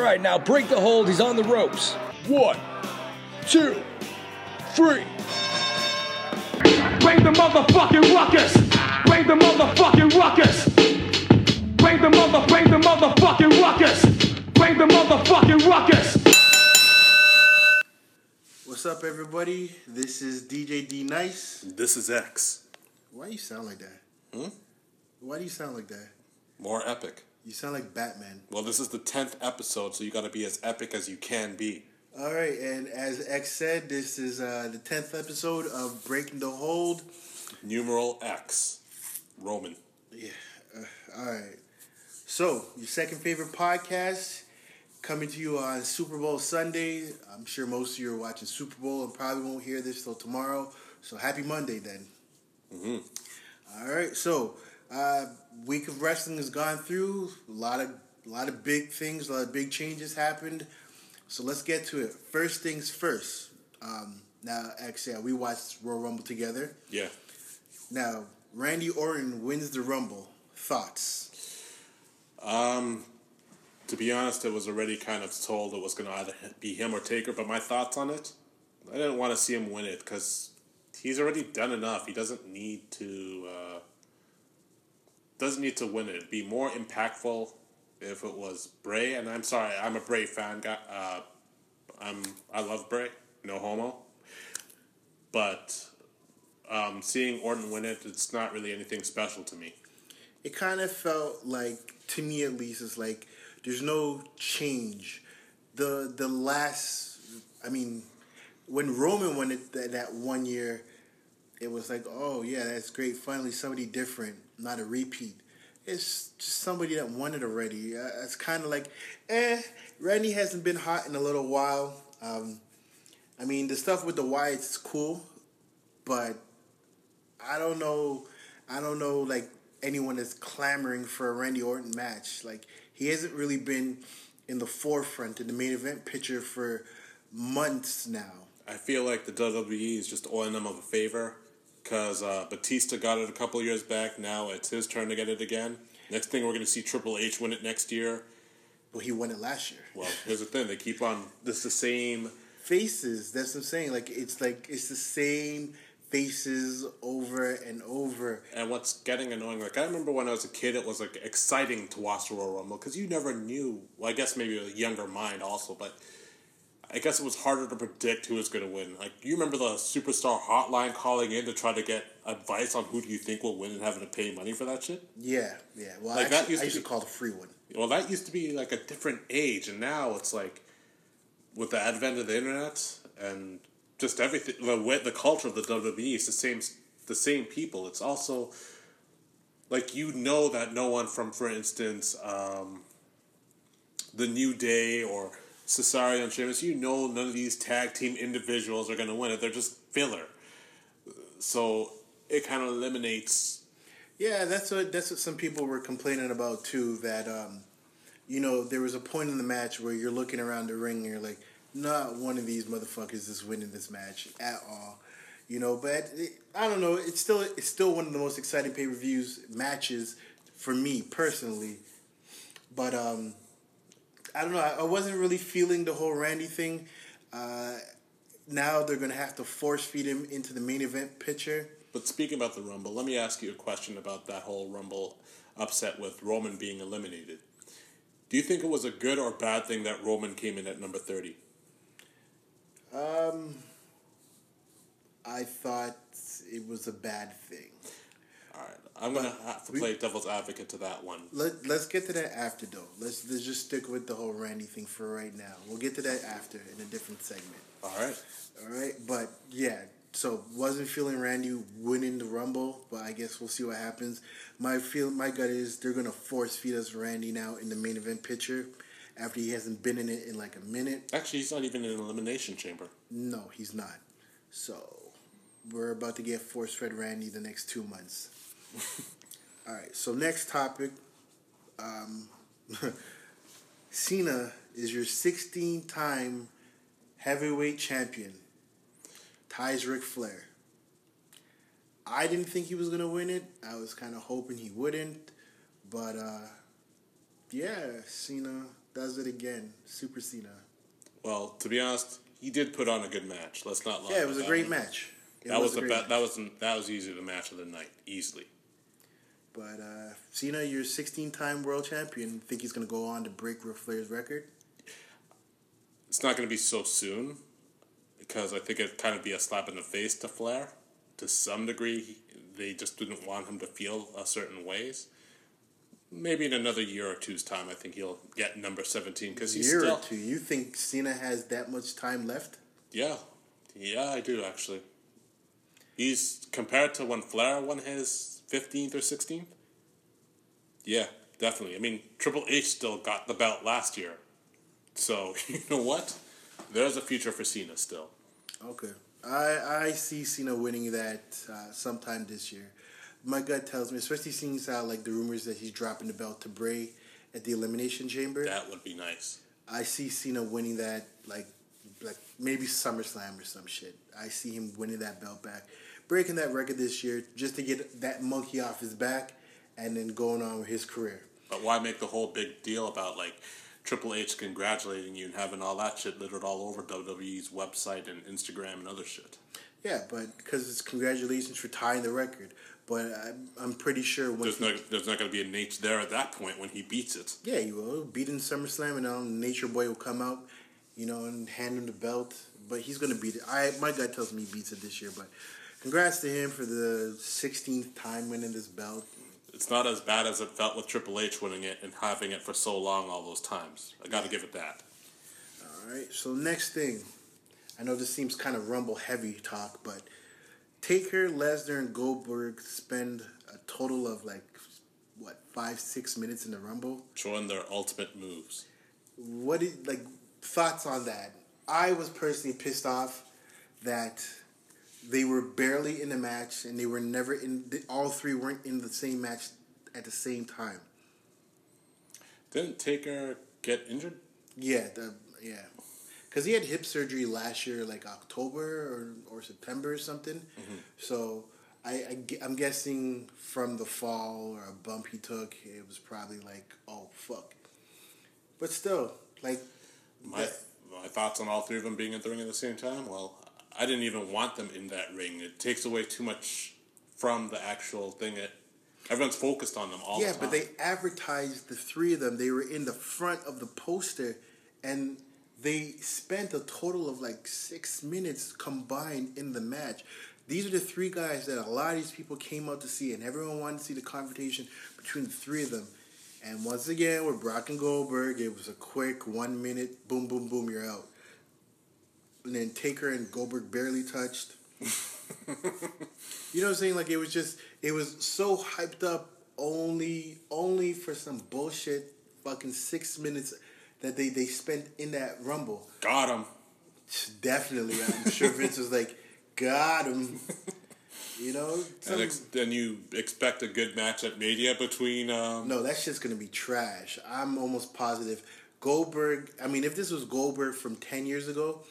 All right, now break the hold. He's on the ropes. One, two, three. Bring the motherfucking ruckus. Bring the motherfucking ruckus. Bring the mother, bring the motherfucking ruckus. Bring the motherfucking ruckus. What's up, everybody? This is DJ D Nice. This is X. Why do you sound like that? Hmm? Why do you sound like that? More epic. You sound like Batman. Well, this is the 10th episode, so you gotta be as epic as you can be. All right, and as X said, this is uh, the tenth episode of Breaking the Hold. Numeral X. Roman. Yeah. Uh, all right. So your second favorite podcast coming to you on Super Bowl Sunday. I'm sure most of you are watching Super Bowl and probably won't hear this till tomorrow. So happy Monday then. Mm-hmm. All right. So uh, week of wrestling has gone through. A lot of a lot of big things. A lot of big changes happened. So let's get to it. First things first. Um, now, actually, yeah, we watched Royal Rumble together. Yeah. Now, Randy Orton wins the Rumble. Thoughts? Um, to be honest, it was already kind of told it was gonna either be him or Taker, but my thoughts on it, I didn't want to see him win it because he's already done enough. He doesn't need to. Uh, doesn't need to win it. It'd be more impactful if it was Bray. And I'm sorry, I'm a Bray fan. Guy. Uh, I'm I love Bray. No homo. But um, seeing Orton win it, it's not really anything special to me. It kind of felt like, to me at least, it's like there's no change. The the last, I mean, when Roman won it that, that one year, it was like, oh yeah, that's great. Finally, somebody different, not a repeat. It's just somebody that won it already. Uh, it's kind of like, eh, Randy hasn't been hot in a little while. Um, I mean, the stuff with the Wyatts is cool, but I don't know. I don't know like anyone is clamoring for a Randy Orton match. Like he hasn't really been in the forefront in the main event picture for months now. I feel like the WWE is just owing them a favor because uh, Batista got it a couple years back. Now it's his turn to get it again. Next thing we're going to see Triple H win it next year. Well, he won it last year. Well, here's the thing: they keep on. This the same faces. That's what I'm saying. Like it's like it's the same faces over and over. And what's getting annoying, like I remember when I was a kid, it was like exciting to watch the Royal Rumble because you never knew. Well, I guess maybe a younger mind also, but I guess it was harder to predict who was going to win. Like you remember the superstar hotline calling in to try to get advice on who do you think will win and having to pay money for that shit. Yeah, yeah. Well, like actually, that used I to used to be- call the free one. Well, that used to be like a different age, and now it's like with the advent of the internet and just everything, the way, the culture of the WWE is the same. The same people. It's also like you know that no one from, for instance, um, the New Day or Cesaro and Sheamus. You know, none of these tag team individuals are going to win it. They're just filler. So it kind of eliminates Yeah, that's what that's what some people were complaining about too. That um, you know, there was a point in the match where you're looking around the ring and you're like, not one of these motherfuckers is winning this match at all. You know, but it, I don't know. It's still it's still one of the most exciting pay per views matches for me personally. But um, I don't know. I, I wasn't really feeling the whole Randy thing. Uh, now they're gonna have to force feed him into the main event picture. But speaking about the Rumble, let me ask you a question about that whole Rumble upset with Roman being eliminated. Do you think it was a good or bad thing that Roman came in at number 30? Um, I thought it was a bad thing. I'm going to have to play devil's advocate to that one. Let Let's get to that after though. Let's let's just stick with the whole Randy thing for right now. We'll get to that after in a different segment. All right. All right, but yeah. So wasn't feeling Randy winning the Rumble, but I guess we'll see what happens. My feel, my gut is they're gonna force feed us Randy now in the main event picture, after he hasn't been in it in like a minute. Actually, he's not even in an elimination chamber. No, he's not. So we're about to get force fed Randy the next two months. All right. So next topic, um, Cena is your 16 time heavyweight champion. Ties Ric Flair. I didn't think he was gonna win it. I was kind of hoping he wouldn't, but uh, yeah, Cena does it again. Super Cena. Well, to be honest, he did put on a good match. Let's not lie. Yeah, it was a great match. It That was, a the great be- match. that was that was easily the match of the night, easily. But uh, Cena, you're 16-time world champion. Think he's gonna go on to break Ric Flair's record? It's not going to be so soon because I think it'd kind of be a slap in the face to Flair. To some degree, they just didn't want him to feel a certain ways. Maybe in another year or two's time, I think he'll get number seventeen because he's year still. or two. You think Cena has that much time left? Yeah, yeah, I do actually. He's compared to when Flair won his fifteenth or sixteenth. Yeah, definitely. I mean, Triple H still got the belt last year, so you know what? There's a future for Cena still. Okay. I I see Cena winning that uh, sometime this year. My gut tells me, especially seeing how like the rumors that he's dropping the belt to Bray at the Elimination Chamber. That would be nice. I see Cena winning that like like maybe SummerSlam or some shit. I see him winning that belt back, breaking that record this year just to get that monkey off his back, and then going on with his career. But why make the whole big deal about like Triple H congratulating you and having all that shit littered all over WWE's website and Instagram and other shit? Yeah, but because it's congratulations for tying the record. But I'm, I'm pretty sure when There's he, not there's not going to be a Nate there at that point when he beats it. yeah, he will beat in SummerSlam, and um, Nature Boy will come out, you know, and hand him the belt. But he's gonna beat it. I my gut tells me he beats it this year. But congrats to him for the 16th time winning this belt. It's not as bad as it felt with Triple H winning it and having it for so long all those times. I got to give it that. All right. So next thing, I know this seems kind of Rumble heavy talk, but Taker, Lesnar, and Goldberg spend a total of like what five, six minutes in the Rumble. Showing their ultimate moves. What is like thoughts on that? I was personally pissed off that they were barely in the match and they were never in. All three weren't in the same match at the same time. Didn't Taker get injured? Yeah, the yeah, because he had hip surgery last year, like October or, or September or something. Mm-hmm. So I, I am guessing from the fall or a bump he took, it was probably like, oh fuck. But still, like, My my thoughts on all three of them being in the ring at the same time. Well, I didn't even want them in that ring. It takes away too much from the actual thing. That everyone's focused on them all yeah, the time. but they advertised the three of them. They were in the front of the poster, and they spent a total of like six minutes combined in the match. These are the three guys that a lot of these people came out to see, and everyone wanted to see the confrontation between the three of them. And once again, with Brock and Goldberg, it was a quick one minute, boom, boom, boom, you're out. And then Taker and Goldberg barely touched. You know what I'm saying? Like it was just it was so hyped up only only for some bullshit fucking six minutes that they, they spent in that rumble. got him. Definitely. I'm sure Vince was like, got him. You know? And ex- then you expect a good match at Mania between. Um, no, that shit's gonna be trash. I'm almost positive. Goldberg I mean if this was Goldberg from ten years ago,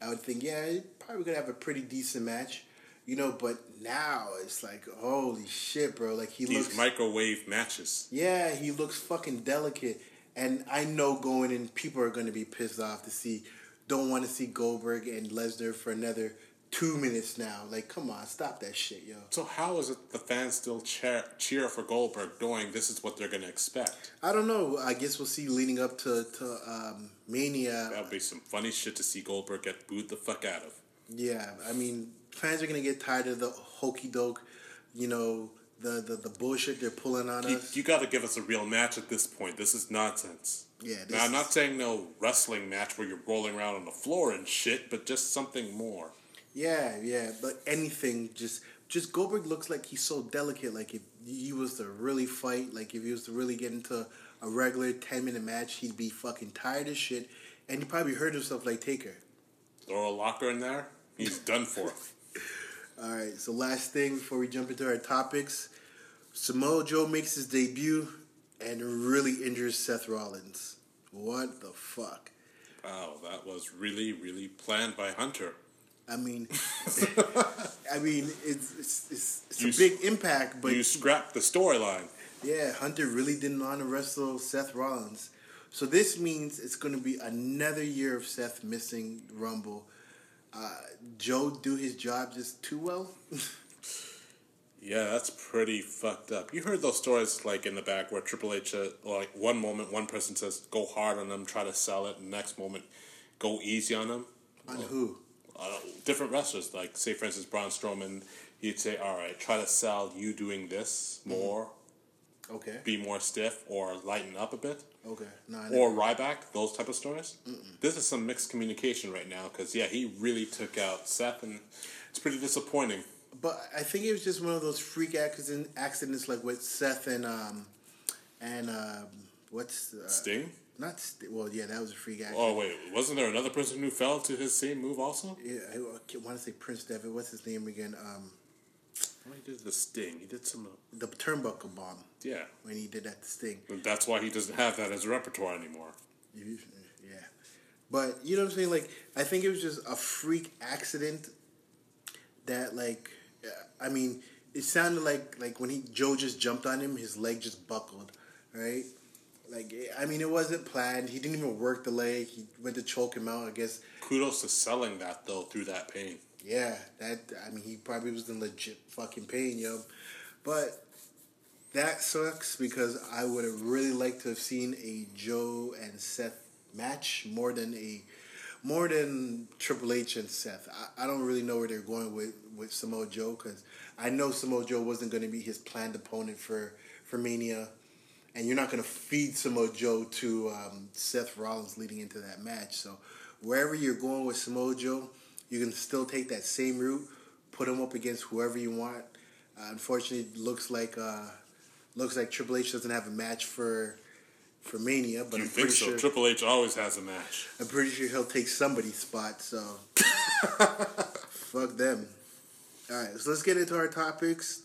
I would think, yeah, probably gonna have a pretty decent match. You know, but now it's like, holy shit, bro. Like he these looks microwave matches. Yeah, he looks fucking delicate. And I know going in, people are to be pissed off to see, don't want to see Goldberg and Lesnar for another two minutes now. Like, come on, stop that shit, yo. So how is it the fans still cheer, cheer for Goldberg, knowing this is what they're going to expect? I don't know. I guess we'll see leading up to, to um, Mania. That would be some funny shit to see Goldberg get booed the fuck out of. Yeah, I mean, fans are going to get tired of the hokey doke, you know, the, the, the bullshit they're pulling on You, us. you got to give us a real match at this point. This is nonsense. Yeah, this Now, I'm not saying no wrestling match where you're rolling around on the floor and shit, but just something more. Yeah, yeah, but anything just just Goldberg looks like he's so delicate. Like if he was to really fight, like if he was to really get into a regular ten minute match, he'd be fucking tired as shit, and he probably hurt himself like Taker. Throw a locker in there, he's done for. All right, so last thing before we jump into our topics, Samoa Joe makes his debut and really injures Seth Rollins. What the fuck? Wow, that was really, really planned by Hunter. I mean, I mean, it's it's, it's, it's a big impact, but you scrapped the storyline. Yeah, Hunter really didn't want to wrestle Seth Rollins. So this means it's going to be another year of Seth missing Rumble. Uh, Joe do his job just too well. Yeah, that's pretty fucked up. You heard those stories like in the back where Triple H, uh, like one moment one person says go hard on them, try to sell it, and the next moment go easy on them. On who? Uh, different wrestlers, like say for instance Braun Strowman, he'd say, "All right, try to sell you doing this more, Okay. be more stiff, or lighten up a bit." Okay. No, Or Ryback, those type of stories. This is some mixed communication right now because yeah, he really took out Seth, and it's pretty disappointing. But I think it was just one of those freak accident accidents, like with Seth and um, and um, what's uh, Sting. Not St- well, yeah, that was a freak accident. Oh wait, wasn't there another person who fell to his same move also? Yeah, I, I want to say Prince Devitt. What's his name again? Um, Oh, he did the Sting. He did some. the turnbuckle bomb Yeah, when he did that Sting. And that's why he doesn't have that as a repertoire anymore. You- Yeah, but you know what I'm saying? Like, I think it was just a freak accident that, like, uh, I mean, it sounded like like when he Joe just jumped on him, his leg just buckled, right? I mean, it wasn't planned. He didn't even work the leg. He went to choke him out. I guess. Kudos to selling that though through that pain. Yeah, that. I mean, he probably was in legit fucking pain, yo. But that sucks because I would have really liked to have seen a Joe and Seth match more than a more than Triple H and Seth. I, I don't really know where they're going with with Samoa Joe because I know Samoa Joe wasn't going to be his planned opponent for for Mania, and you're not going to feed Samoa Joe to um, Seth Rollins leading into that match. So wherever you're going with Samoa Joe, you can still take that same route, put him up against whoever you want. Uh, unfortunately, it looks like uh, looks like Triple H doesn't have a match for for Mania, but You I'm think pretty so? sure Triple H always has a match. I'm pretty sure he'll take somebody's spot. So fuck them. All right, so let's get into our topics.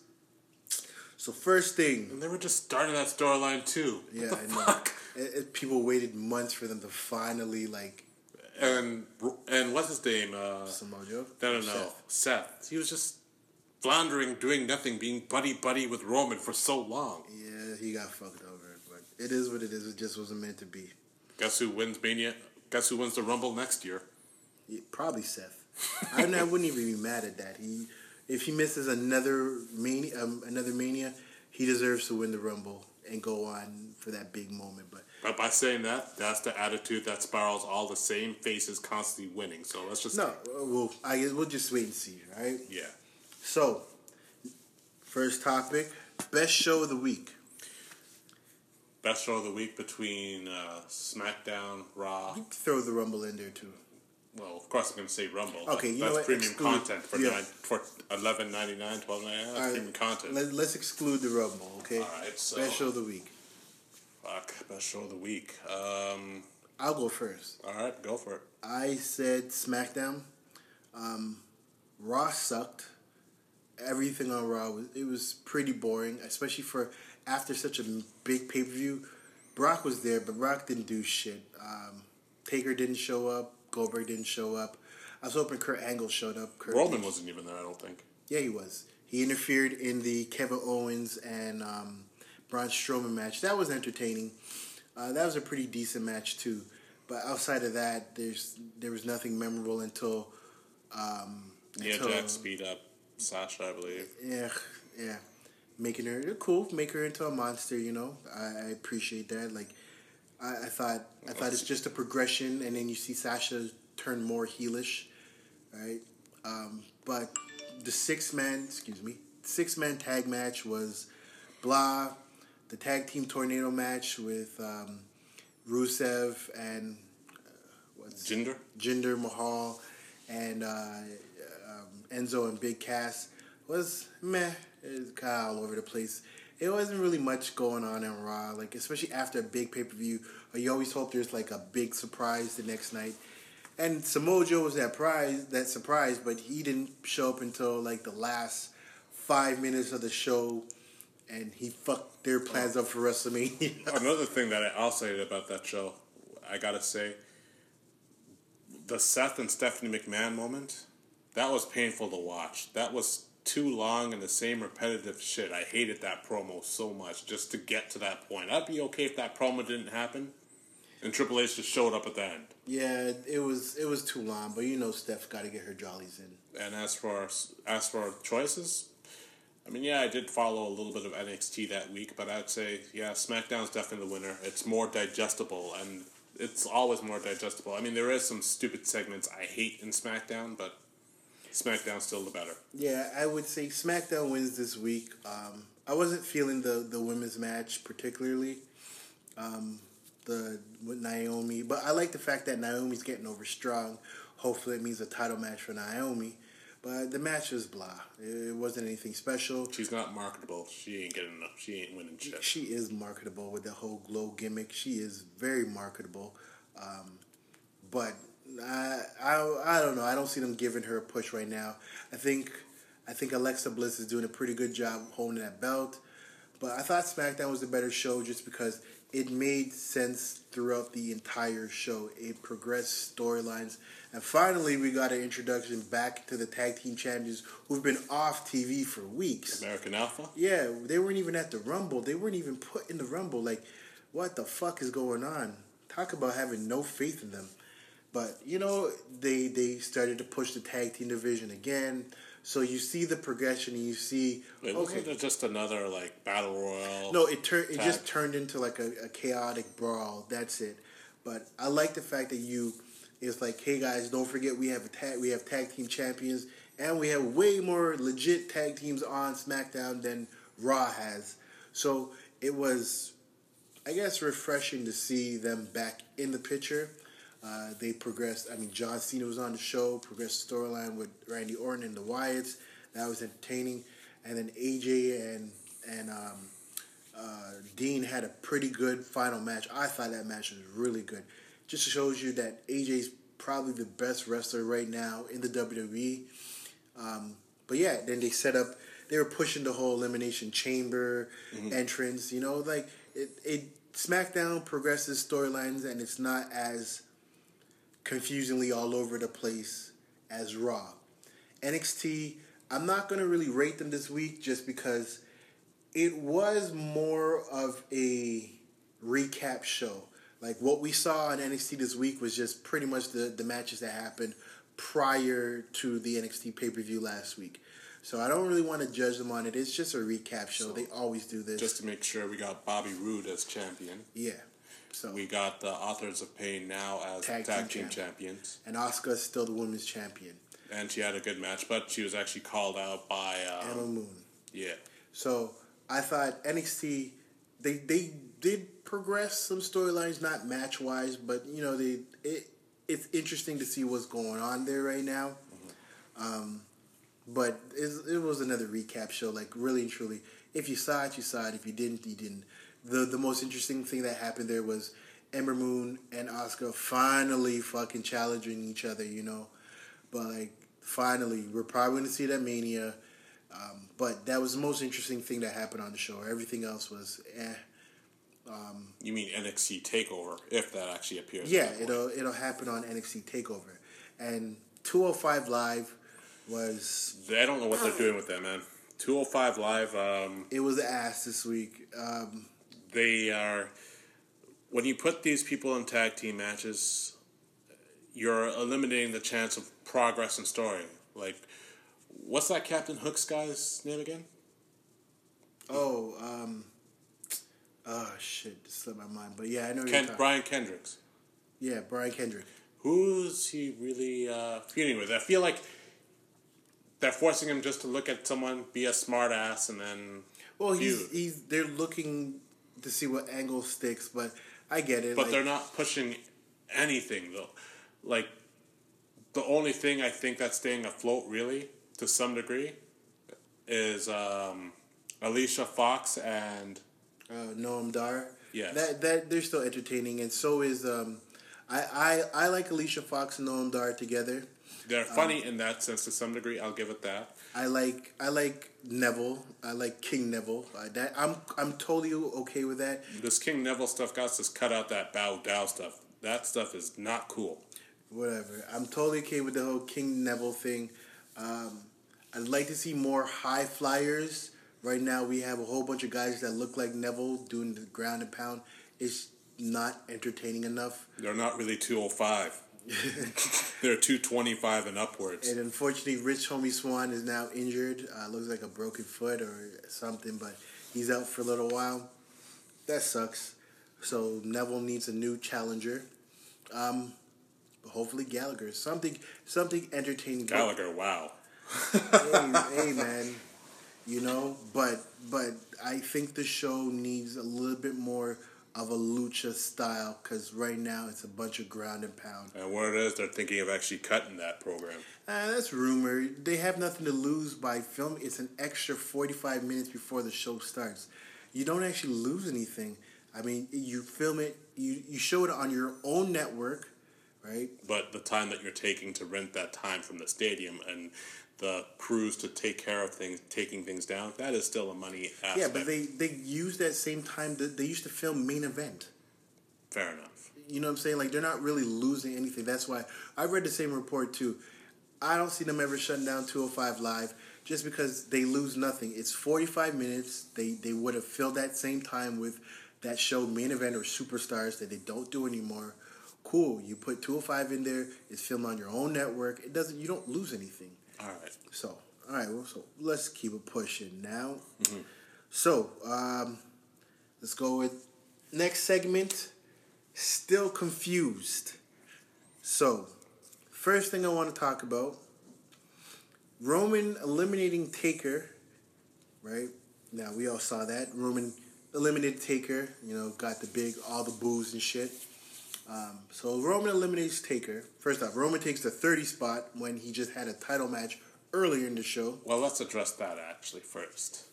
So first thing, And they were just starting that storyline too. yeah, I know. fuck? It, it- people waited months for them to finally like And and what's his name? Uh, Samoa Joe. no, no, no. Seth. Seth. He was just floundering, doing nothing, being buddy buddy with Roman for so long. Yeah, he got fucked over, but it is what it is. It just wasn't meant to be. Guess who wins Mania? Guess who wins the Rumble next year? Yeah, probably Seth. I, I wouldn't even be mad at that. He, if he misses another mania, um, another mania, he deserves to win the Rumble and go on for that big moment. But But by saying that, that's the attitude that spirals all the same faces constantly winning. So let's just no, uh, well, I guess we'll just wait and see, right? yeah. So, first topic: best show of the week. Best show of the week between uh, SmackDown, Raw. Throw the Rumble in there too. Well, of course I'm going to say Rumble. Okay, you know that's what? premium Exclude- content for yeah. nine, for eleven ninety nine, twelve ninety nine. Right, premium content. Let, let's exclude the Rumble, okay? All right, so Best of the week. fuck best show of the week. Um, I'll go first. all right, go for it. I said SmackDown. Um, Raw sucked. Everything on Raw was it was pretty boring, especially for after such a big pay per view. Brock was there, but Brock didn't do shit. Um, Taker didn't show up. Goldberg didn't show up. I was hoping Kurt Angle showed up. Kurt Roman wasn't even there. I don't think. Yeah, he was. He interfered in the Kevin Owens and um, Braun Strowman match. That was entertaining. Uh, that was a pretty decent match too. But outside of that, there's there was nothing memorable until. Um, Yeah, until- Jax beat up Sasha, I believe. Yeah, yeah, making her cool, make her into a monster. You know, I, I appreciate that. Like, I, I thought I thought it's just a progression, and then you see Sasha turn more heelish, right? Um, but the six man, excuse me, six man tag match was blah. The tag team tornado match with um, Rusev and uh, what's Jinder. Jinder Mahal and uh, um, Enzo and Big Cass was meh. It was kind of all over the place. It wasn't really much going on in Raw, like especially after a big pay per view. Uh, you always hope there's like a big surprise the next night. And Samoa Joe was that prize, that surprise, but he didn't show up until like the last five minutes of the show, and he fucked their plans up for WrestleMania. Another thing that I'll say about that show, I gotta say, the Seth and Stephanie McMahon moment, that was painful to watch. That was too long and the same repetitive shit. I hated that promo so much just to get to that point. I'd be okay if that promo didn't happen, And Triple H just showed up at the end. Yeah, it was it was too long, but you know Steph got to get her jollies in. And as for our, as for our choices, I mean, yeah, I did follow a little bit of NXT that week, but I'd say yeah, SmackDown's definitely the winner. It's more digestible, and it's always more digestible. I mean, there is some stupid segments I hate in SmackDown, but SmackDown's still the better. Yeah, I would say SmackDown wins this week. Um, I wasn't feeling the the women's match particularly. Um, the with Naomi, but I like the fact that Naomi's getting over strong. Hopefully, it means a title match for Naomi. But the match was blah. It wasn't anything special. She's not marketable. She ain't getting enough. She ain't winning shit. She is marketable with the whole glow gimmick. She is very marketable. Um, but I, I, I don't know. I don't see them giving her a push right now. I think I think Alexa Bliss is doing a pretty good job holding that belt. But I thought SmackDown was the better show just because it made sense throughout the entire show. It progressed storylines. And finally, we got an introduction back to the tag team champions who've been off TV for weeks. American Alpha? Yeah, they weren't even at the Rumble. They weren't even put in the Rumble. Like, what the fuck is going on? Talk about having no faith in them. But, you know, they they started to push the tag team division again. So you see the progression and you see Wait, okay. just another like battle royal? No, it turned. It just turned into like a, a chaotic brawl. That's it. But I like the fact that you. It's like, hey guys, don't forget we have a tag. We have tag team champions, and we have way more legit tag teams on SmackDown than Raw has. So it was, I guess, refreshing to see them back in the picture. Uh, they progressed. I mean, John Cena was on the show. Progressed the storyline with Randy Orton and the Wyatts. That was entertaining. And then AJ and and um, uh, Dean had a pretty good final match. I thought that match was really good. Just shows you that AJ's probably the best wrestler right now in the WWE. Um, but yeah, then they set up. They were pushing the whole elimination chamber entrance. You know, like it. It SmackDown progresses storylines, and it's not as confusingly all over the place as Raw. NXT, I'm not going to really rate them this week just because it was more of a recap show. Like what we saw on NXT this week was just pretty much the, the matches that happened prior to the NXT pay per view last week. So I don't really want to judge them on it. It's just a recap show. they always do this. Just to make sure we got Bobby Roode as champion. yeah. So We got the Authors of Pain now as Tag tag, team team, champ. champions. and Asuka is still the women's champion. And she had a good match, but she was actually called out by. Um, Ember Moon. yeah. So I thought NXT they they did progress some storylines, not match wise, but you know they it it's interesting to see what's going on there right now. Um, but it was another recap show, like really and truly. If you saw it, you saw it. If you didn't, you didn't. The the most interesting thing that happened there was Ember Moon and Asuka finally fucking challenging each other. You know, but like finally, we're probably going to see that Mania. Um, but that was the most interesting thing that happened on the show. Everything else was eh. You mean NXT Takeover, if that actually appears. Yeah, it'll it'll happen on NXT Takeover, and 205 Live was I don't know what they're doing with that, man. 205 Live, um, it was ass this week. Um, they are. When you put these people in tag team matches, you're eliminating the chance of progress and story. Like, what's that Captain Hook's guy's name again? oh, um, oh shit, it slipped my mind. But yeah, I know. Ken, Brian Kendricks. Yeah, Brian Kendrick. Who's he really uh, feuding with? I feel like they're forcing him just to look at someone, be a smart ass, and then. Well, he's he's they're looking to see what angle sticks, but I get it. But like, they're not pushing anything though. Like the only thing I think that's staying afloat really to some degree is um, Alicia Fox and uh, Noam Dar. Yes. That that they're still entertaining, and so is um, I I I like Alicia Fox and Noam Dar together. they're funny in that sense to some degree. I'll give it that. I like I like Neville. I like King Neville. Uh, that I'm I'm totally okay with that. This King Neville stuff got us cut out that Bow Dow stuff. That stuff is not cool. Whatever. I'm totally okay with the whole King Neville thing. Um, I'd like to see more high flyers. Right now, we have a whole bunch of guys that look like Neville doing the ground and pound. It's not entertaining enough. They're not really 205. They're 225 and upwards. And unfortunately, Rich Homie Swann is now injured. Uh, looks like a broken foot or something, but he's out for a little while. That sucks. So Neville needs a new challenger. Um, hopefully Gallagher. Something something entertaining. Gallagher, wow. hey, hey, man. You know, but but I think the show needs a little bit more of a lucha style because right now it's a bunch of ground and pound. And what it is, they're thinking of actually cutting that program. Uh, that's rumor. They have nothing to lose by filming. It's an extra forty five minutes before the show starts. You don't actually lose anything. I mean, you film it, you you show it on your own network, right? But the time that you're taking to rent that time from the stadium and the crews to take care of things, taking things down, that is still a money aspect. Yeah, but they they use that same time that they used to film main event. Fair enough. You know what I'm saying? Like they're not really losing anything. That's why I read the same report too. I don't see them ever shutting down 205 live just because they lose nothing. It's 45 minutes. They they would have filled that same time with that show main event or superstars that they don't do anymore. Cool. You put 205 in there. It's filmed on your own network. It doesn't. You don't lose anything. All right. So, all right, well, so let's keep it pushing now. So, um, let's go with next segment. Still confused. So, first thing I want to talk about Roman eliminating Taker, right? Now, we all saw that. Roman eliminated Taker, you know, got the big, all the boos and shit. Um, so Roman eliminates Taker. First off, Roman takes the 30 spot when he just had a title match earlier in the show. Well, let's address that actually first.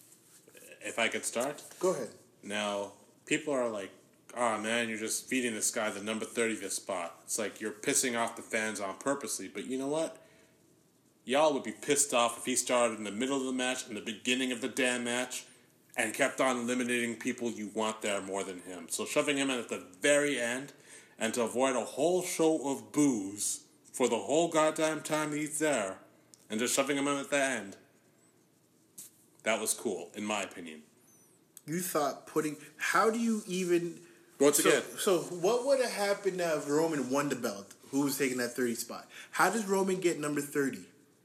If I could start. Go ahead. Now, people are like, oh man, you're just feeding this guy the number 30 this spot. It's like you're pissing off the fans on purposely. But you know what? Y'all would be pissed off if he started in the middle of the match, in the beginning of the damn match, and kept on eliminating people you want there more than him. So shoving him in at the very end, and to avoid a whole show of booze for the whole goddamn time he's there, and just shoving him in at the end, that was cool, in my opinion. You thought putting. How do you even. Once So, again, so what would have happened if Roman won the belt? Who was taking that 30 spot? How does Roman get number 30?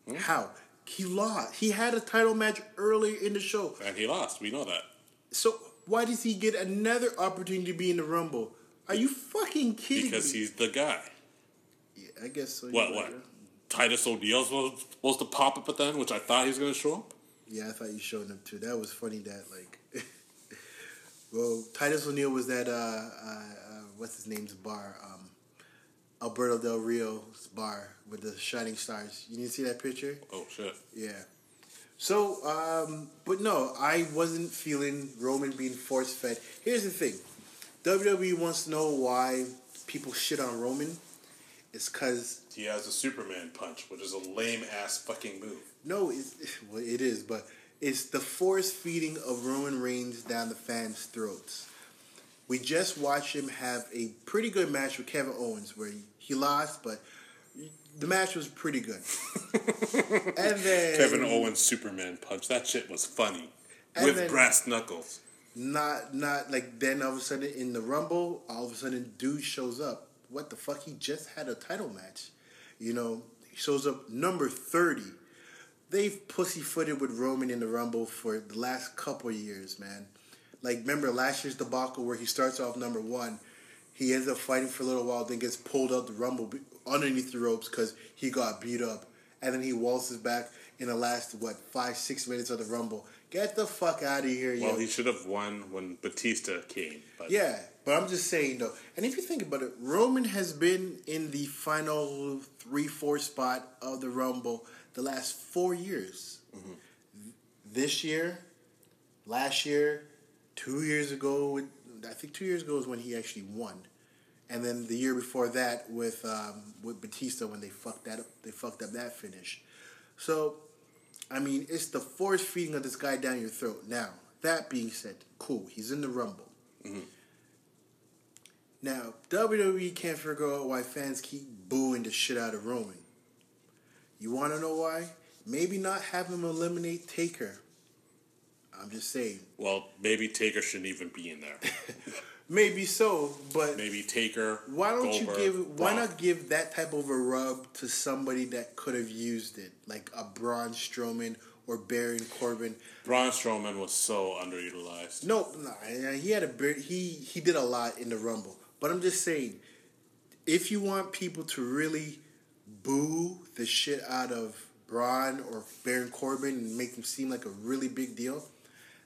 Hmm? How? He lost. He had a title match earlier in the show. and he lost. We know that. So why does he get another opportunity to be in the Rumble? Are you fucking kidding Because me? he's the guy. Yeah, I guess so. What, what? Titus O'Neil's was supposed to pop up at the end, which I thought he was going to show up. Yeah, I thought you showed him too. That was funny. That like, well, Titus O'Neil was that uh, uh, uh what's his name's bar, um, Alberto Del Rio's bar with the shining stars. You didn't see that picture? Oh, shit. Yeah. So, um, but no, I wasn't feeling Roman being force fed. Here's the thing: WWE wants to know why people shit on Roman. It's because He has a Superman punch, which is a lame ass fucking move. No, it's, well, it is, but it's the force feeding of Roman Reigns down the fans' throats. We just watched him have a pretty good match with Kevin Owens where he, lost, but the match was pretty good. and then Kevin Owens Superman punch. That shit was funny. With then- brass knuckles. Not not like then all of a sudden in the Rumble, all of a sudden dude shows up. What the fuck? He just had a title match. You know, he shows up number thirty. They've pussyfooted with Roman in the Rumble for the last couple years, man. Like remember last year's debacle where he starts off number one, he ends up fighting for a little while, then gets pulled out the Rumble underneath the ropes because he got beat up, and then he waltzes back in the last what five six minutes of the Rumble. Get the fuck out of here, yo. Well, he should have won when Batista came. But Yeah, but I'm just saying though, and if you think about it, Roman has been in the final three, four spot of the Rumble the last four years. This year, last year, two years ago, I think two years ago is when he actually won, and then the year before that with um, with Batista when they fucked that up, they fucked up that finish. So, I mean, it's the force feeding of this guy down your throat. Now, that being said, cool, he's in the Rumble. Mm-hmm. Now, WWE can't figure out why fans keep booing the shit out of Roman. You want to know why? Maybe not have him eliminate Taker. I'm just saying. well, maybe Taker shouldn't even be in there. Maybe so, but Maybe Taker. why don't you give? Why Brock. not give that type of a rub to somebody that could have used it, like a Braun Strowman or Baron Corbin? Braun Strowman was so underutilized. No, no, he had a he he did a lot in the Rumble, but I'm just saying, if you want people to really boo the shit out of Braun or Baron Corbin and make them seem like a really big deal,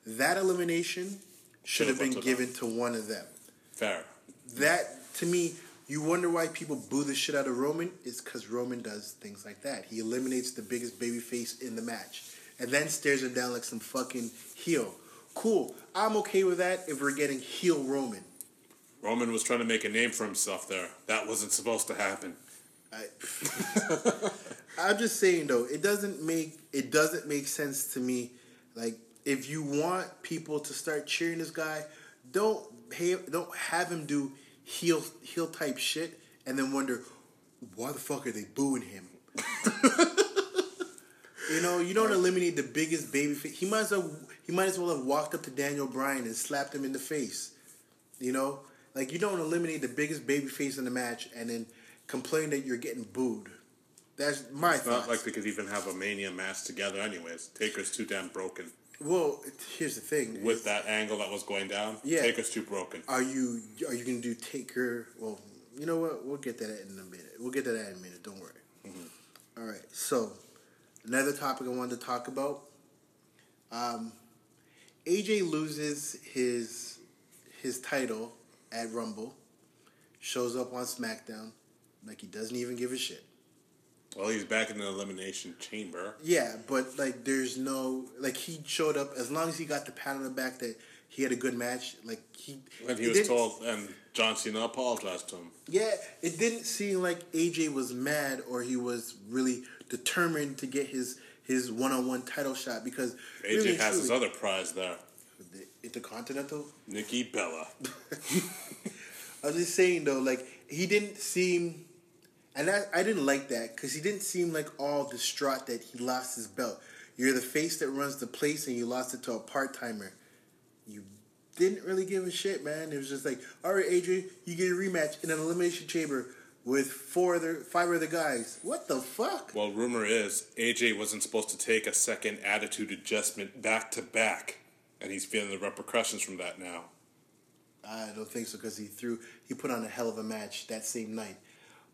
that elimination should have been them. given to one of them. Fair. That to me, you wonder why people boo the shit out of Roman. is because Roman does things like that. He eliminates the biggest baby face in the match, and then stares him down like some fucking heel. Cool. I'm okay with that if we're getting heel Roman. Roman was trying to make a name for himself there. That wasn't supposed to happen. I, I'm just saying though, it doesn't make it doesn't make sense to me. Like if you want people to start cheering this guy, don't have, don't have him do heel heel type shit and then wonder why the fuck are they booing him. you know, you don't eliminate the biggest baby face. He might as well he might as well have walked up to Daniel Bryan and slapped him in the face. You know, like you don't eliminate the biggest baby face in the match and then complain that you're getting booed. That's my It's thoughts. not like they could even have a Mania match together, anyways. Taker's too damn broken. Well, here's the thing: With that angle that was going down, Yeah. Taker's too broken. are you are you gonna do Taker? Well, you know what? We'll get that in a minute. We'll get to that in a minute. Don't worry. All right. So another topic I wanted to talk about. Um, AJ loses his his title at Rumble. Shows up on SmackDown like he doesn't even give a shit. Well, he's back in the Elimination Chamber. Yeah, but like, there's no like he showed up as long as he got the pat on the back that he had a good match. Like he And he it was didn't- told, and John Cena apologized to him. Yeah, it didn't seem like AJ was mad or he was really determined to get his his one on one title shot because AJ really has his other prize there. the Intercontinental. Nikki Bella. I was just saying though, like he didn't seem, and I, I didn't like that because he didn't seem like all distraught that he lost his belt. You're the face that runs the place, and you lost it to a part timer. You didn't really give a shit, man. It was just like, all right, Adrian, you get a rematch in an elimination chamber with four other, five other guys. What the fuck? Well, rumor is AJ wasn't supposed to take a second attitude adjustment back to back, and he's feeling the repercussions from that now. I don't think so because he threw he put on a hell of a match that same night.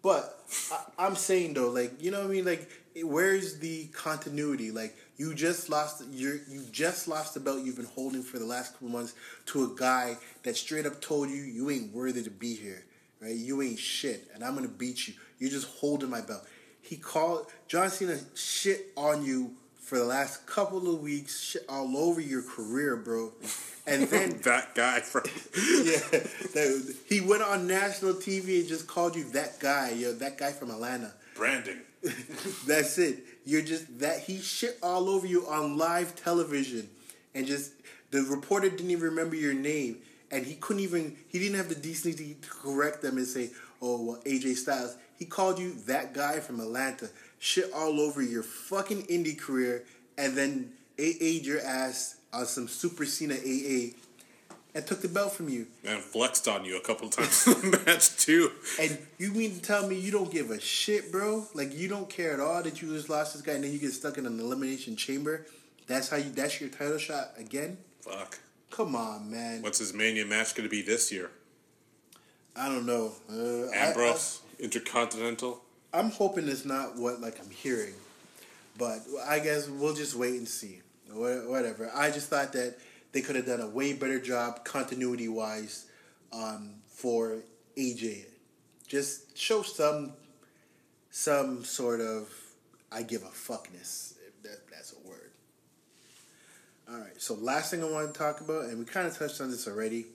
But I, I'm saying though, like you know what I mean, like where's the continuity? Like you just lost you you just lost the belt you've been holding for the last couple months to a guy that straight up told you you ain't worthy to be here, right? You ain't shit, and I'm gonna beat you. You're just holding my belt. He called John Cena shit on you for the last couple of weeks, shit all over your career, bro. And then that guy from yeah, that, he went on national TV and just called you that guy, yo, that guy from Atlanta. branding. That's it. You're just that he shit all over you on live television, and just the reporter didn't even remember your name, and he couldn't even he didn't have the decency to correct them and say, "Oh, well, AJ Styles." He called you that guy from Atlanta, shit all over your fucking indie career, and then AA'd your ass on some Super Cena AA, and took the belt from you. And flexed on you a couple times in the match too. And you mean to tell me you don't give a shit, bro? Like you don't care at all that you just lost this guy and then you get stuck in an elimination chamber? That's how you that's your title shot again? Fuck. Come on, man. What's his Mania match going to be this year? I don't know. Uh, I- Ambrose, Intercontinental. I, am hoping it's not what like I'm hearing, but I guess we'll just wait and see. Whatever. I just thought that they could have done a way better job continuity wise um, for AJ. Just show some some sort of I give a fuckness. That, that's a word. All right. So last thing I want to talk about, and we kind of touched on this already.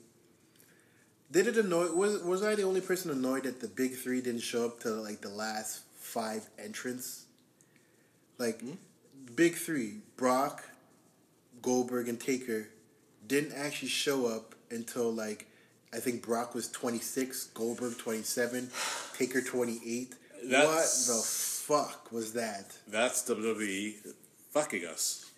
Did it annoy? Was was I the only person annoyed that the big three didn't show up to like the last five entrants? Like, hmm? big three: Brock, Goldberg, and Taker didn't actually show up until like I think Brock was twenty six, Goldberg twenty seven, Taker twenty eight. What the fuck was that? That's WWE fucking us.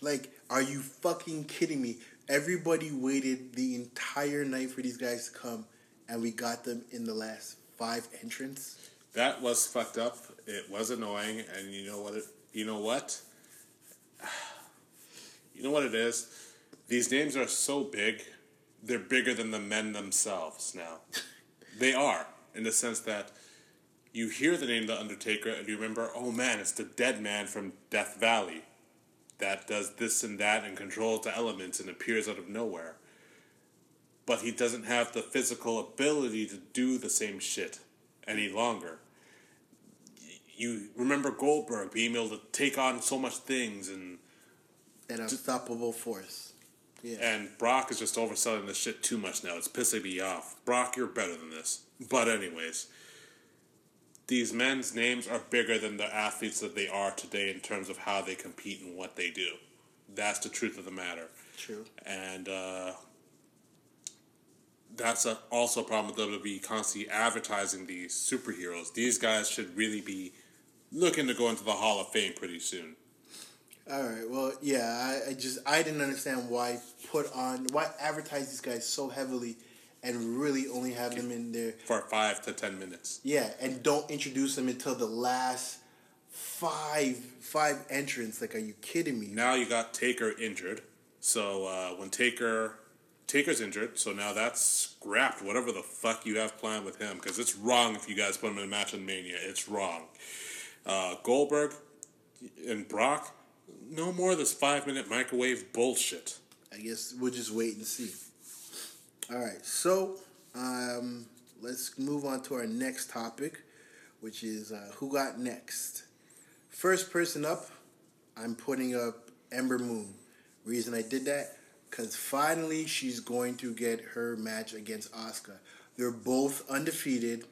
Like, are you fucking kidding me? Everybody waited the entire night for these guys to come, and we got them in the last five entrants. That was fucked up. It was annoying, and you know what? It, you know what? You know what it is? These names are so big, they're bigger than the men themselves now. they are, in the sense that you hear the name The Undertaker and you remember, oh man, it's the dead man from Death Valley that does this and that and controls the elements and appears out of nowhere. But he doesn't have the physical ability to do the same shit any longer. You remember Goldberg being able to take on so much things and An unstoppable force. Yeah. And Brock is just overselling this shit too much now. It's pissing me off. Brock, you're better than this. But anyways, these men's names are bigger than the athletes that they are today in terms of how they compete and what they do. That's the truth of the matter. True. And uh, that's a, also a problem with WWE constantly advertising these superheroes. These guys should really be looking to go into the Hall of Fame pretty soon. All right. Well, yeah. I, I just I didn't understand why put on why advertise these guys so heavily, and really only have them in there. For five to ten minutes. Yeah, and don't introduce them until the last five five entrants. Like, are you kidding me? Now you got Taker injured. So uh, when Taker Taker's injured, so now that's scrapped. Whatever the fuck you have planned with him, because it's wrong if you guys put him in a match on Mania. It's wrong. Uh, Goldberg and Brock, no more of this five minute microwave bullshit. I guess we'll just wait and see. All right, so um, let's move on to our next topic, which is uh, who got next. First person up, I'm putting up Ember Moon. Reason I did that, because finally she's going to get her match against Asuka. They're both undefeated.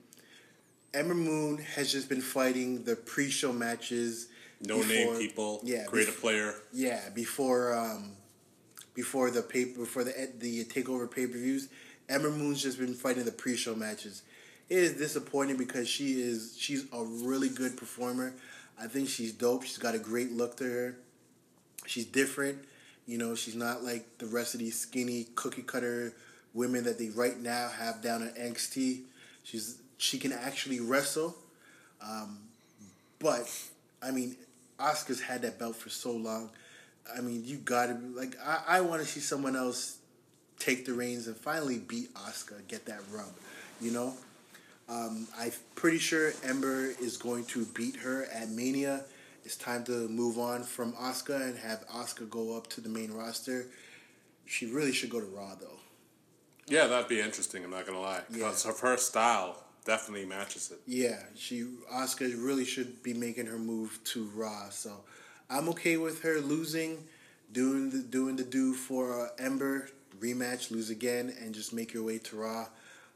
Ember Moon has just been fighting the pre-show matches. No name people. Yeah, Create a player. yeah, before um, before the pay before the the takeover pay per views, Ember Moon's just been fighting the pre show matches. It is disappointing because she is she's a really good performer. I think she's dope. She's got a great look to her. She's different. You know, she's not like the rest of these skinny cookie cutter women that they right now have down at NXT. She's she can actually wrestle. Um, but I mean, Asuka's had that belt for so long. I mean, you gotta be like I, I want to see someone else take the reins and finally beat Asuka, get that rub. You know, um, I'm pretty sure Ember is going to beat her at Mania. It's time to move on from Asuka and have Asuka go up to the main roster. She really should go to Raw though. Yeah, that'd be interesting. I'm not gonna lie, because of her style definitely matches it. Yeah, she Asuka really should be making her move to Raw. So I'm okay with her losing, doing the doing the do for uh, Ember rematch, lose again, and just make your way to Raw.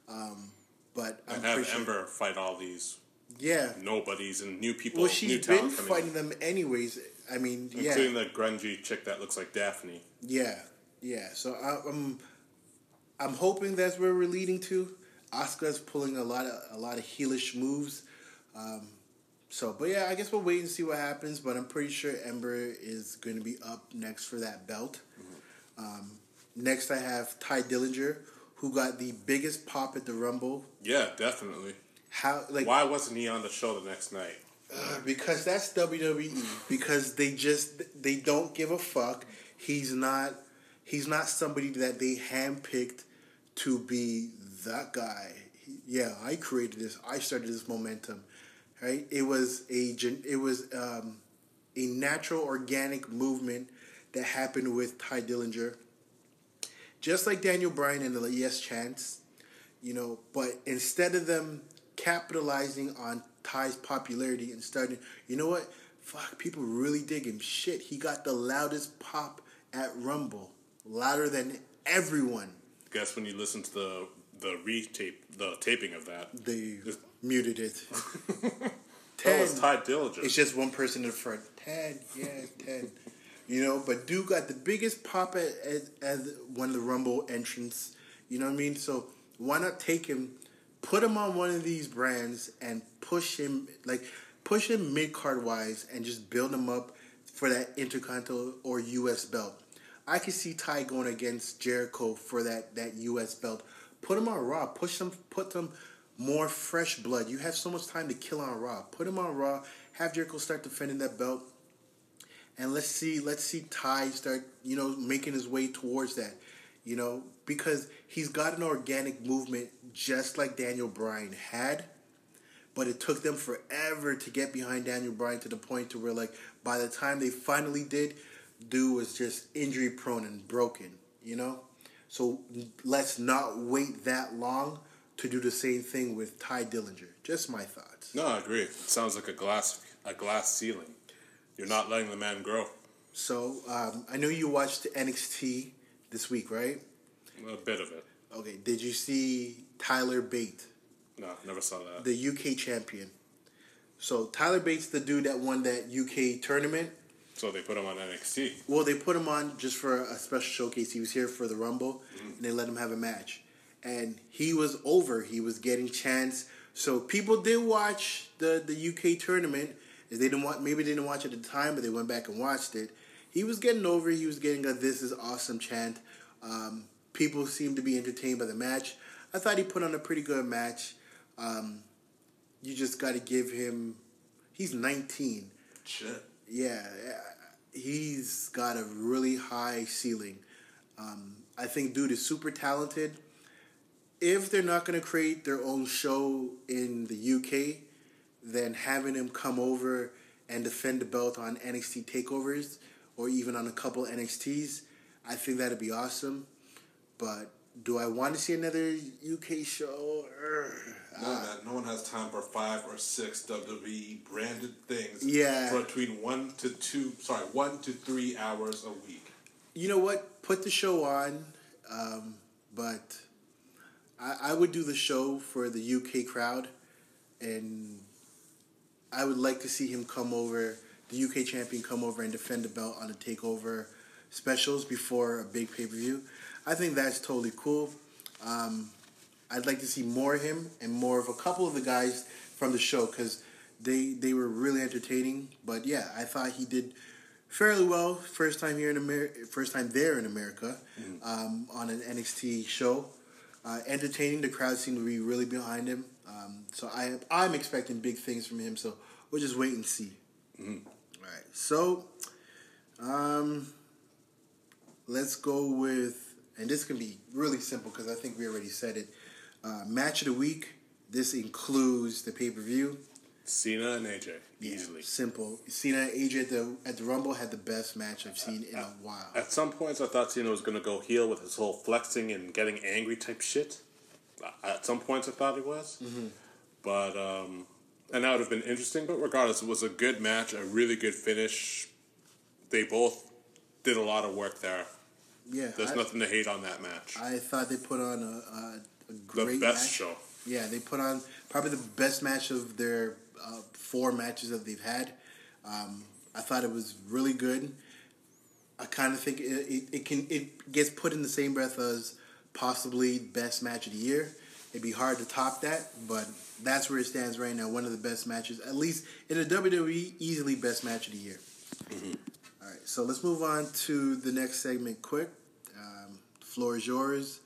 Um, but I'm And have sure- Ember fight all these yeah. nobodies and new people. Well, new she's been fighting them anyways. I mean, yeah, including the grungy chick that looks like Daphne. yeah, yeah. So I, I'm, I'm hoping that's where we're leading to. Asuka's pulling a lot of a lot of heelish moves. Um, so, but yeah, I guess we'll wait and see what happens. But I'm pretty sure Ember is going to be up next for that belt. Mm-hmm. Um, next, I have Tye Dillinger, who got the biggest pop at the Rumble. Yeah, definitely. How like Why wasn't he on the show the next night? Uh, because that's WWE. Mm. Because they just they don't give a fuck. He's not he's not somebody that they handpicked to be that guy. He- yeah, I created this. I started this momentum. Right? It was a it was um, a natural organic movement that happened with Tye Dillinger. Just like Daniel Bryan and the Yes Chance, you know, but instead of them capitalizing on Tye's popularity and starting, you know what? Fuck, people really dig him. Shit, he got the loudest pop at Rumble, louder than everyone. Guess when you listen to the the retape, the taping of that, They muted it. that Ten. was Tye Dillinger. It's just one person in front. Ted, yeah, Ted. You know, but Duke got the biggest pop at, as, as one of the Rumble entrants. You know what I mean? So why not take him, put him on one of these brands, and push him like push him mid card wise, and just build him up for that Intercontinental or U.S. belt. I could see Tye going against Jericho for that that U.S. belt. Put him on Raw. Push him. Put them more fresh blood. You have so much time to kill on Raw. Put him on Raw. Have Jericho start defending that belt, and let's see. Let's see Tye start. You know, making his way towards that. You know, because he's got an organic movement just like Daniel Bryan had but it took them forever to get behind Daniel Bryan to the point to where like by the time they finally did, dude was just injury prone and broken, you know? So let's not wait that long to do the same thing with Tye Dillinger. Just my thoughts. No, I agree. It sounds like a glass a glass ceiling. You're not letting the man grow. So um, I know you watched NXT this week, right? A bit of it. Okay. Did you see Tyler Bate? No, never saw that. the UK champion. So Tyler Bates, the dude that won that UK tournament. So they put him on NXT. Well, they put him on just for a special showcase. He was here for the Rumble, and they let him have a match. And he was over. He was getting chance. So people did watch the the UK tournament. They didn't want maybe they didn't watch it at the time, but they went back and watched it. He was getting over. He was getting a "This is awesome" chant. Um, people seemed to be entertained by the match. I thought he put on a pretty good match. Um, you just got to give him. He's 19. Shit. Yeah, he's got a really high ceiling. Um, I think dude is super talented. If they're not going to create their own show in the UK, then having him come over and defend the belt on NXT takeovers or even on a couple NXTs, I think that'd be awesome. But do I want to see another UK show? No, man, no one has time for five or six WWE branded things. Yeah. For between one to two, sorry, one to three hours a week. you know what? Put the show on, um, but I, I would do the show for the UK crowd, and I would like to see him come over, the UK champion come over and defend the belt on the takeover specials before a big pay per view. I think that's totally cool. Um, I'd like to see more of him and more of a couple of the guys from the show because they they were really entertaining. But yeah, I thought he did fairly well first time here in America, first time there in America um, on an NXT show. Uh, entertaining, the crowd seemed to be really behind him. Um, so I I'm expecting big things from him. So we'll just wait and see. All right, so um, let's go with, and this can be really simple because I think we already said it. Uh, match of the week. This includes the pay per view. Cena and AJ easily. Simple. Cena and AJ at the at the Rumble had the best match I've seen in a while. At some points, I thought Cena was going to go heel with his whole flexing and getting angry type shit. At some points, I thought he was. Mm-hmm. But, um, and that would have been interesting. But regardless, it was a good match, a really good finish. They both did a lot of work there. Yeah, There's I, nothing to hate on that match. I thought they put on a, a, a the great best match. show. Yeah, they put on probably the best match of their uh, four matches that they've had. Um, I thought it was really good. I kind of think it, it, it can it gets put in the same breath as possibly best match of the year. It'd be hard to top that, but that's where it stands right now. One of the best matches, at least in the WWE, easily best match of the year. All right, so let's move on to the next segment quick. Um, floor is yours.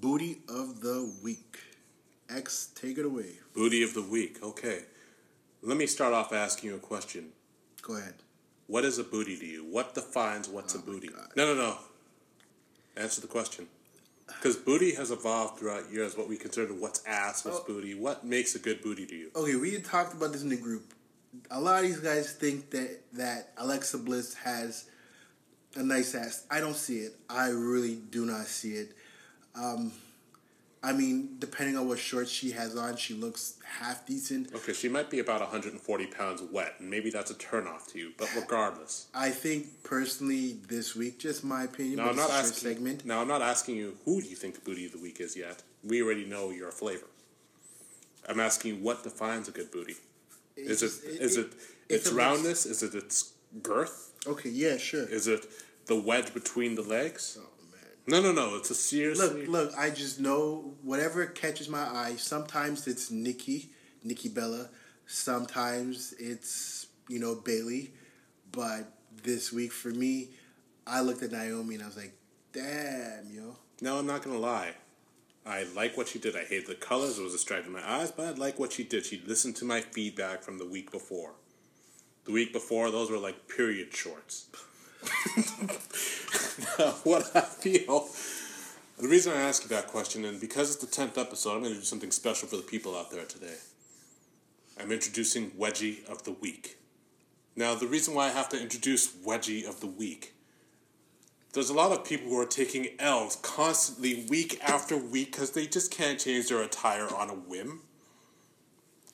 Booty of the week. X, take it away. Booty of the week. Okay. Let me start off asking you a question. Go ahead. What is a booty to you? What defines what's a Oh my booty? No, no, no. Answer the question. Because booty has evolved throughout years. What we consider what's ass, what's Oh. booty. What makes a good booty to you? Okay, we had talked about this in the group. A lot of these guys think that that Alexa Bliss has a nice ass. I don't see it. I really do not see it. Um, I mean, depending on what shorts she has on, she looks half decent. Okay, she might be about 140 pounds wet, and maybe that's a turnoff to you. But regardless, I think personally this week, just my opinion. now I'm not asking. segment. Now I'm not asking you who do you think the booty of the week is yet. We already know your flavor. I'm asking you what defines a good booty. Is it It's- is it, its it looks- roundness? Is it its girth? Okay, yeah, sure. Is it the wedge between the legs? oh. No, no, no. It's a seriously. Look, look, I just know whatever catches my eye. Sometimes it's Nikki, Nikki Bella. Sometimes it's, you know, Bayley. But this week for me, I looked at Naomi and I was like, damn, yo. No, I'm not gonna lie. I like what she did. I hate the colors; it was distracting my eyes. But I like what she did. She listened to my feedback from the week before. The week before, those were like period shorts. what I feel. The reason I ask you that question, and because it's the tenth episode, I'm going to do something special for the people out there today. I'm introducing Wedgie of the Week. Now, the reason why I have to introduce Wedgie of the Week there's a lot of people who are taking L's constantly week after week because they just can't change their attire on a whim.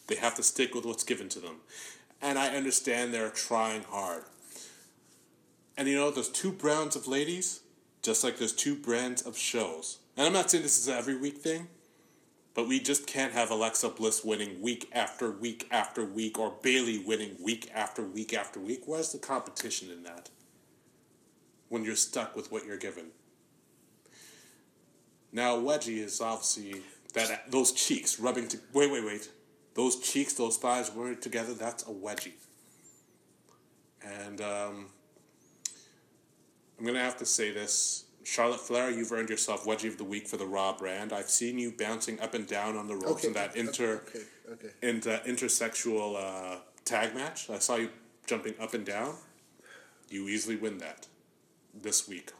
They have to stick with what's given to them. And I understand they're trying hard. And you know, there's two brands of ladies, just like there's two brands of shows. And I'm not saying this is an every week thing, but we just can't have Alexa Bliss winning week after week after week or Bayley winning week after week after week. Where's the competition in that? when you're stuck with what you're given. Now, wedgie is obviously that those cheeks rubbing to wait, wait, wait. Those cheeks, those thighs rubbing together. That's a wedgie. And um, I'm gonna have to say this, Charlotte Flair, you've earned yourself wedgie of the week for the Raw brand. I've seen you bouncing up and down on the ropes Okay, in that inter okay, okay. in that intersexual uh, tag match. I saw you jumping up and down. You easily win that this week.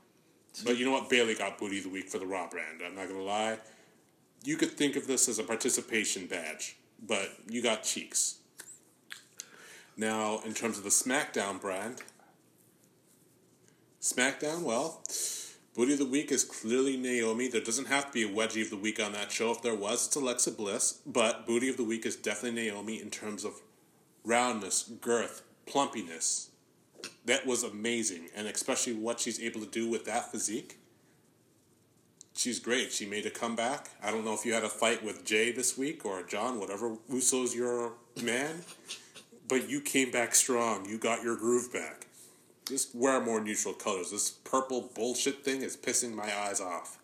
But you know what? Bayley got booty of the week for the Raw brand. I'm not gonna lie. You could think of this as a participation badge, but you got cheeks. Now, in terms of the SmackDown brand, SmackDown, well, Booty of the Week is clearly Naomi. There doesn't have to be a wedgie of the week on that show. If there was, it's Alexa Bliss. But Booty of the Week is definitely Naomi in terms of roundness, girth, plumpiness. That was amazing. And especially what she's able to do with that physique. She's great. She made a comeback. I don't know if you had a fight with Jay this week or John, whatever. Uso's your man. But you came back strong. You got your groove back. Just wear more neutral colors. This purple bullshit thing is pissing my eyes off.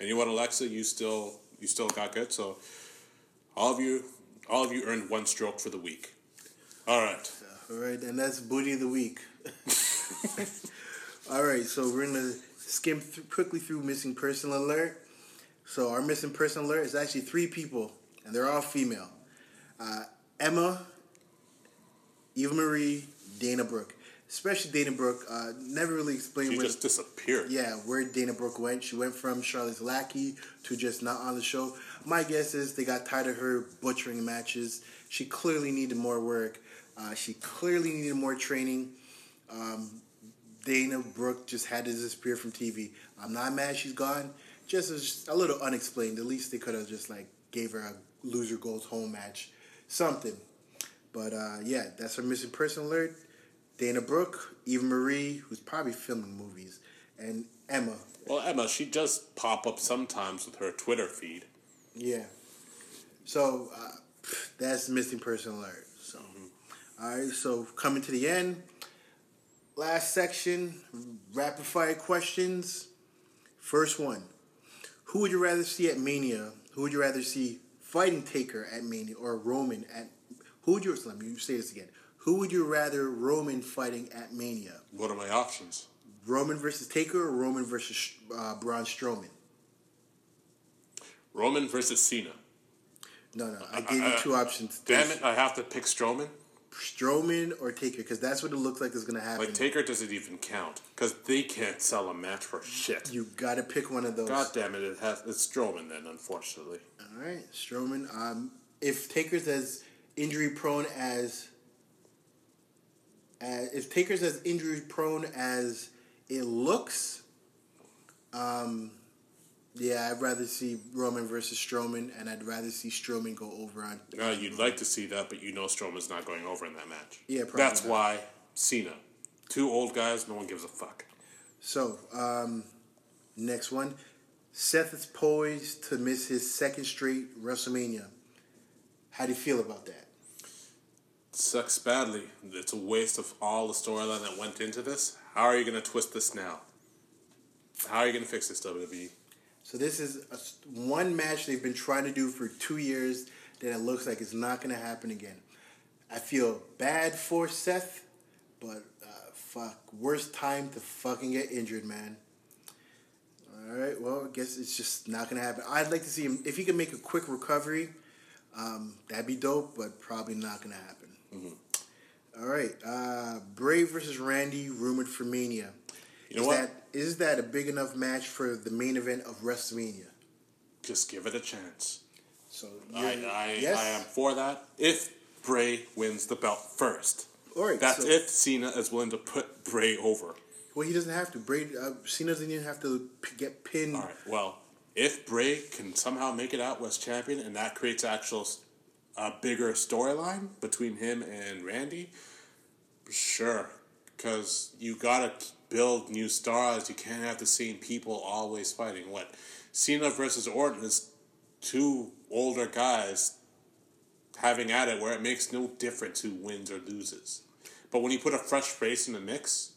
And you know what, Alexa? You still you still got good. So all of you all of you earned one stroke for the week. All right. All right, and that's booty of the week. All right, so we're gonna skim th- quickly through missing person alert. So our missing person alert is actually three people, and they're all female. Uh, Emma, Eva Marie, Dana Brooke. Especially Dana Brooke. Uh, never really explained She where. just disappeared. Yeah, where Dana Brooke went. She went from Charlotte's lackey to just not on the show. My guess is they got tired of her butchering matches. She clearly needed more work. Uh, she clearly needed more training. Um, Dana Brooke just had to disappear from TV. I'm not mad she's gone. Just as a little unexplained. At least they could have just like gave her a loser goes home match, something. But uh, yeah, that's her missing person alert. Dana Brooke, Eva Marie, who's probably filming movies, and Emma. Well, Emma, she does pop up sometimes with her Twitter feed. Yeah. So uh, that's missing person alert. So, all right. So coming to the end, last section, rapid fire questions. First one: Who would you rather see at Mania? Who would you rather see fighting Taker at Mania or Roman at? Who would you? Let me say this again. Who would you rather Roman fighting at Mania? What are my options? Roman versus Taker or Roman versus uh, Braun Strowman? Roman versus Cena. No, no. I gave you two options. Damn it, I have to pick Strowman. Strowman or Taker, because that's what it looks like is going to happen. Like Taker doesn't even count because they can't sell a match for shit. you got to pick one of those. God damn it! It has it's Strowman then, unfortunately. All right, Strowman. Um, if Taker's as injury prone as, as if Taker's as injury prone as it looks, um, yeah, I'd rather see Roman versus Strowman, and I'd rather see Strowman go over on. Uh, you'd like to see that, but you know Strowman's not going over in that match. Yeah, probably That's not. why Cena. Two old guys, no one gives a fuck. So, um, next one. Seth is poised to miss his second straight WrestleMania. How do you feel about that? Sucks badly. It's a waste of all the storyline that went into this. How are you going to twist this now? How are you going to fix this? WWE? So this is a, one match they've been trying to do for two years that it looks like it's not going to happen again. I feel bad for Seth, but uh, fuck, worst time to fucking get injured, man. All right, well, I guess it's just not gonna happen. I'd like to see him if he can make a quick recovery. Um, that'd be dope, but probably not gonna happen. Mm-hmm. All right, uh, Bray versus Randy rumored for Mania. You know is what? that is that a big enough match for the main event of WrestleMania? Just give it a chance. So I, I, yes? I am for that. If Bray wins the belt first. All right, That's so- if Cena is willing to put Bray over. Well, he doesn't have to. Bray uh, Cena doesn't even have to p- get pinned. All right. Well, if Bray can somehow make it out West champion, and that creates actual a bigger storyline between him and Randy, sure. Because you gotta build new stars. You can't have the same people always fighting. What Cena versus Orton is two older guys having at it, where it makes no difference who wins or loses. But when you put a fresh face in the mix,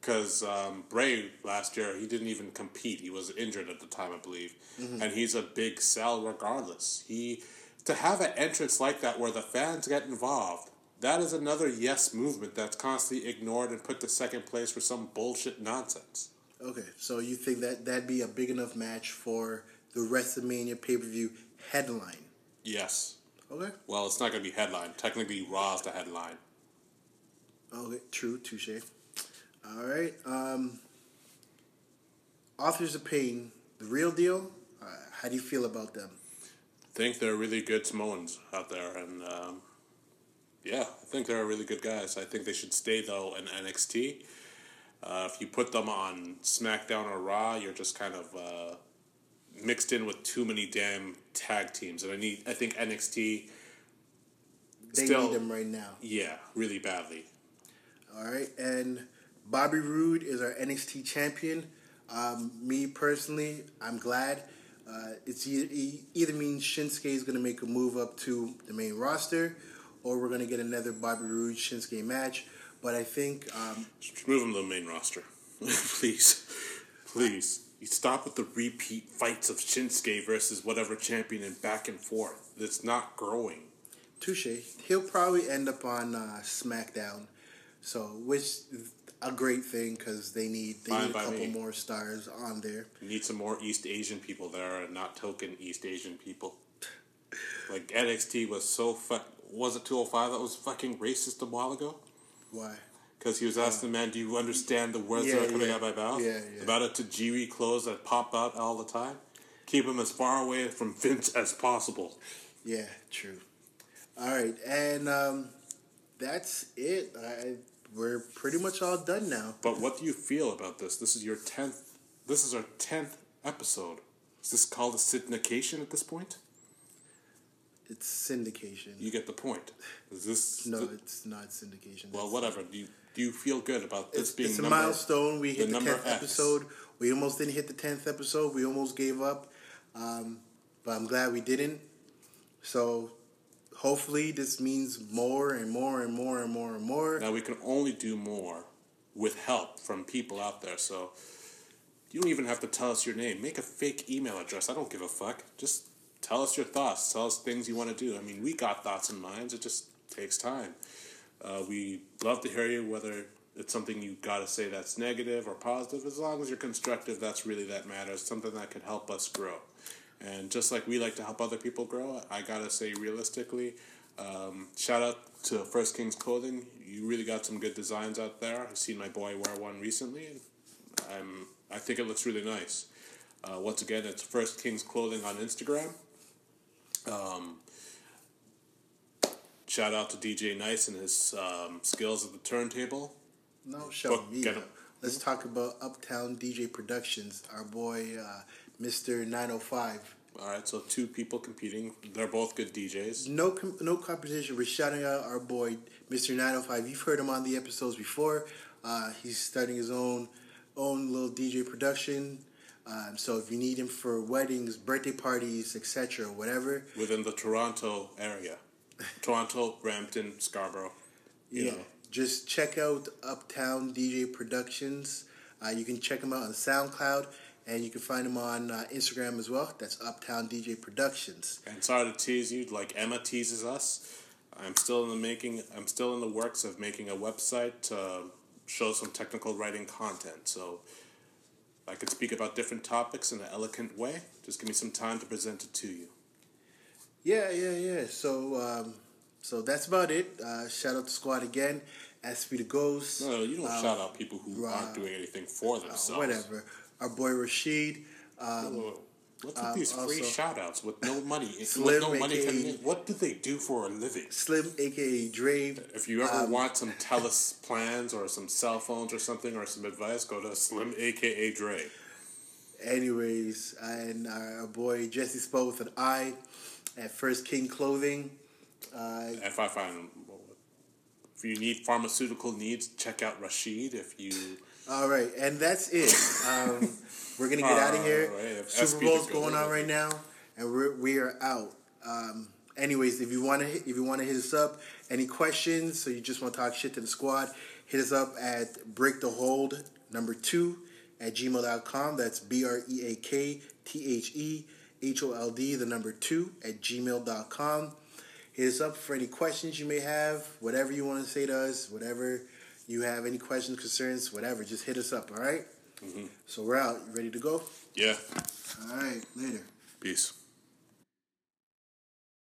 because um, Bray last year he didn't even compete. He was injured at the time, I believe, and he's a big sell regardless. He to have an entrance like that where the fans get involved. That is another yes movement that's constantly ignored and put to second place for some bullshit nonsense. Okay, so you think that that'd be a big enough match for the WrestleMania pay per view headline? Yes. Okay. Well, it's not going to be headline. Technically, Raw's the headline. Okay, true, touche. All right. Um, Authors of Pain, the real deal. Uh, how do you feel about them? Think they're really good Samoans out there, and um, yeah, I think they're really good guys. I think they should stay though in NXT. Uh, if you put them on SmackDown or Raw, you're just kind of uh, mixed in with too many damn tag teams, and I need. I think NXT. They Still- need them right now. Yeah, really badly. All right, and Bobby Roode is our NXT champion. Um, me personally, I'm glad. Uh, it's e- e- either means Shinsuke is going to make a move up to the main roster, or we're going to get another Bobby Roode Shinsuke match. But I think um, Just move him to the main roster, please, please. You stop with the repeat fights of Shinsuke versus whatever champion and back and forth. It's not growing. Touche, he'll probably end up on uh, SmackDown, so which a great thing because they need they Fine need a couple me. more stars on there. You need some more East Asian people there and not token East Asian people. Like NXT was so fuck. Was it 205 that was fucking racist a while ago? Why? Because he was asking the man, "Do you understand the words Yeah, that are coming yeah. out of my mouth Yeah, yeah. about a Tajiri clothes that pop out all the time? Keep him as far away from Vince as possible." Yeah, true. All right, and um, that's it. I, we're pretty much all done now. But what do you feel about this? This is your tenth. This is our tenth episode. Is this called a syndication at this point? It's syndication. You get the point. Is this no, it's not syndication. Well, whatever. Do you do you feel good about this It's, being it's a number, milestone. We hit the number tenth episode. We almost didn't hit the tenth episode. We almost gave up, um, but I'm glad we didn't. So, hopefully, this means more and more and more and more and more. Now we can only do more with help from people out there. So you don't even have to tell us your name. Make a fake email address. I don't give a fuck. Just tell us your thoughts. Tell us things you want to do. I mean, we got thoughts and minds. It just takes time. Uh, we love to hear you, whether it's something you got to say that's negative or positive. As long as you're constructive, that's really that matters. Something that can help us grow. And just like we like to help other people grow, I gotta say realistically, um, shout out to First Kings Clothing. You really got some good designs out there. I've seen my boy wear one recently, and I'm, I think it looks really nice. Uh, once again, it's First Kings Clothing on Instagram. Um, shout out to DJ Nice and his um, skills at the turntable. No, show Fuck, me. Let's talk about Uptown DJ Productions. Our boy, uh, Hundred Five. All right, so two people competing. They're both good DJs. No, com- no competition. We're shouting out our boy, Mr. 905. You've heard him on the episodes before. Uh, he's starting his own own little DJ production. Um, so if you need him for weddings, birthday parties, etc., whatever, within the Toronto area. Toronto, Brampton, Scarborough. You yeah, know. just check out Uptown DJ Productions. Uh, you can check him out on SoundCloud, and you can find him on uh, Instagram as well. That's Uptown DJ Productions. And sorry to tease you, like Emma teases us. I'm still in the making. I'm still in the works of making a website to show some technical writing content. So I could speak about different topics in an elegant way. Just give me some time to present it to you. Yeah, yeah, yeah. So, um, so that's about it. Uh, shout out to squad again. SP the Ghost. No, you don't shout out people who aren't doing anything for themselves. Uh, whatever. Our boy Rashid. Um, Whoa. With these free also- shout outs with no money? Slim, with no money aka coming in? What do they do for a living? Slim, aka Dre. If you ever Um, want some Telus plans or some cell phones or something or some advice, go to Slim, aka Dre. Anyways, and our boy Jesse Spo with an I at First King Clothing. Uh, If I find, if you need pharmaceutical needs, check out Rashid. If you, all right, and that's it. Um, we're gonna get out of here. All right, Super Bowl's going on right now, and we're we are out. Um, anyways, if you want to if you want to hit us up, any questions, so you just want to talk shit to the squad, hit us up at break the hold number two at gmail.com. That's B R E A K T H E H O L D, the number two at gmail.com. Hit us up for any questions you may have, whatever you want to say to us, whatever you have, any questions, concerns, whatever, just hit us up, all right? Mm-hmm. So we're out. You ready to go? yeah, All right, later. peace.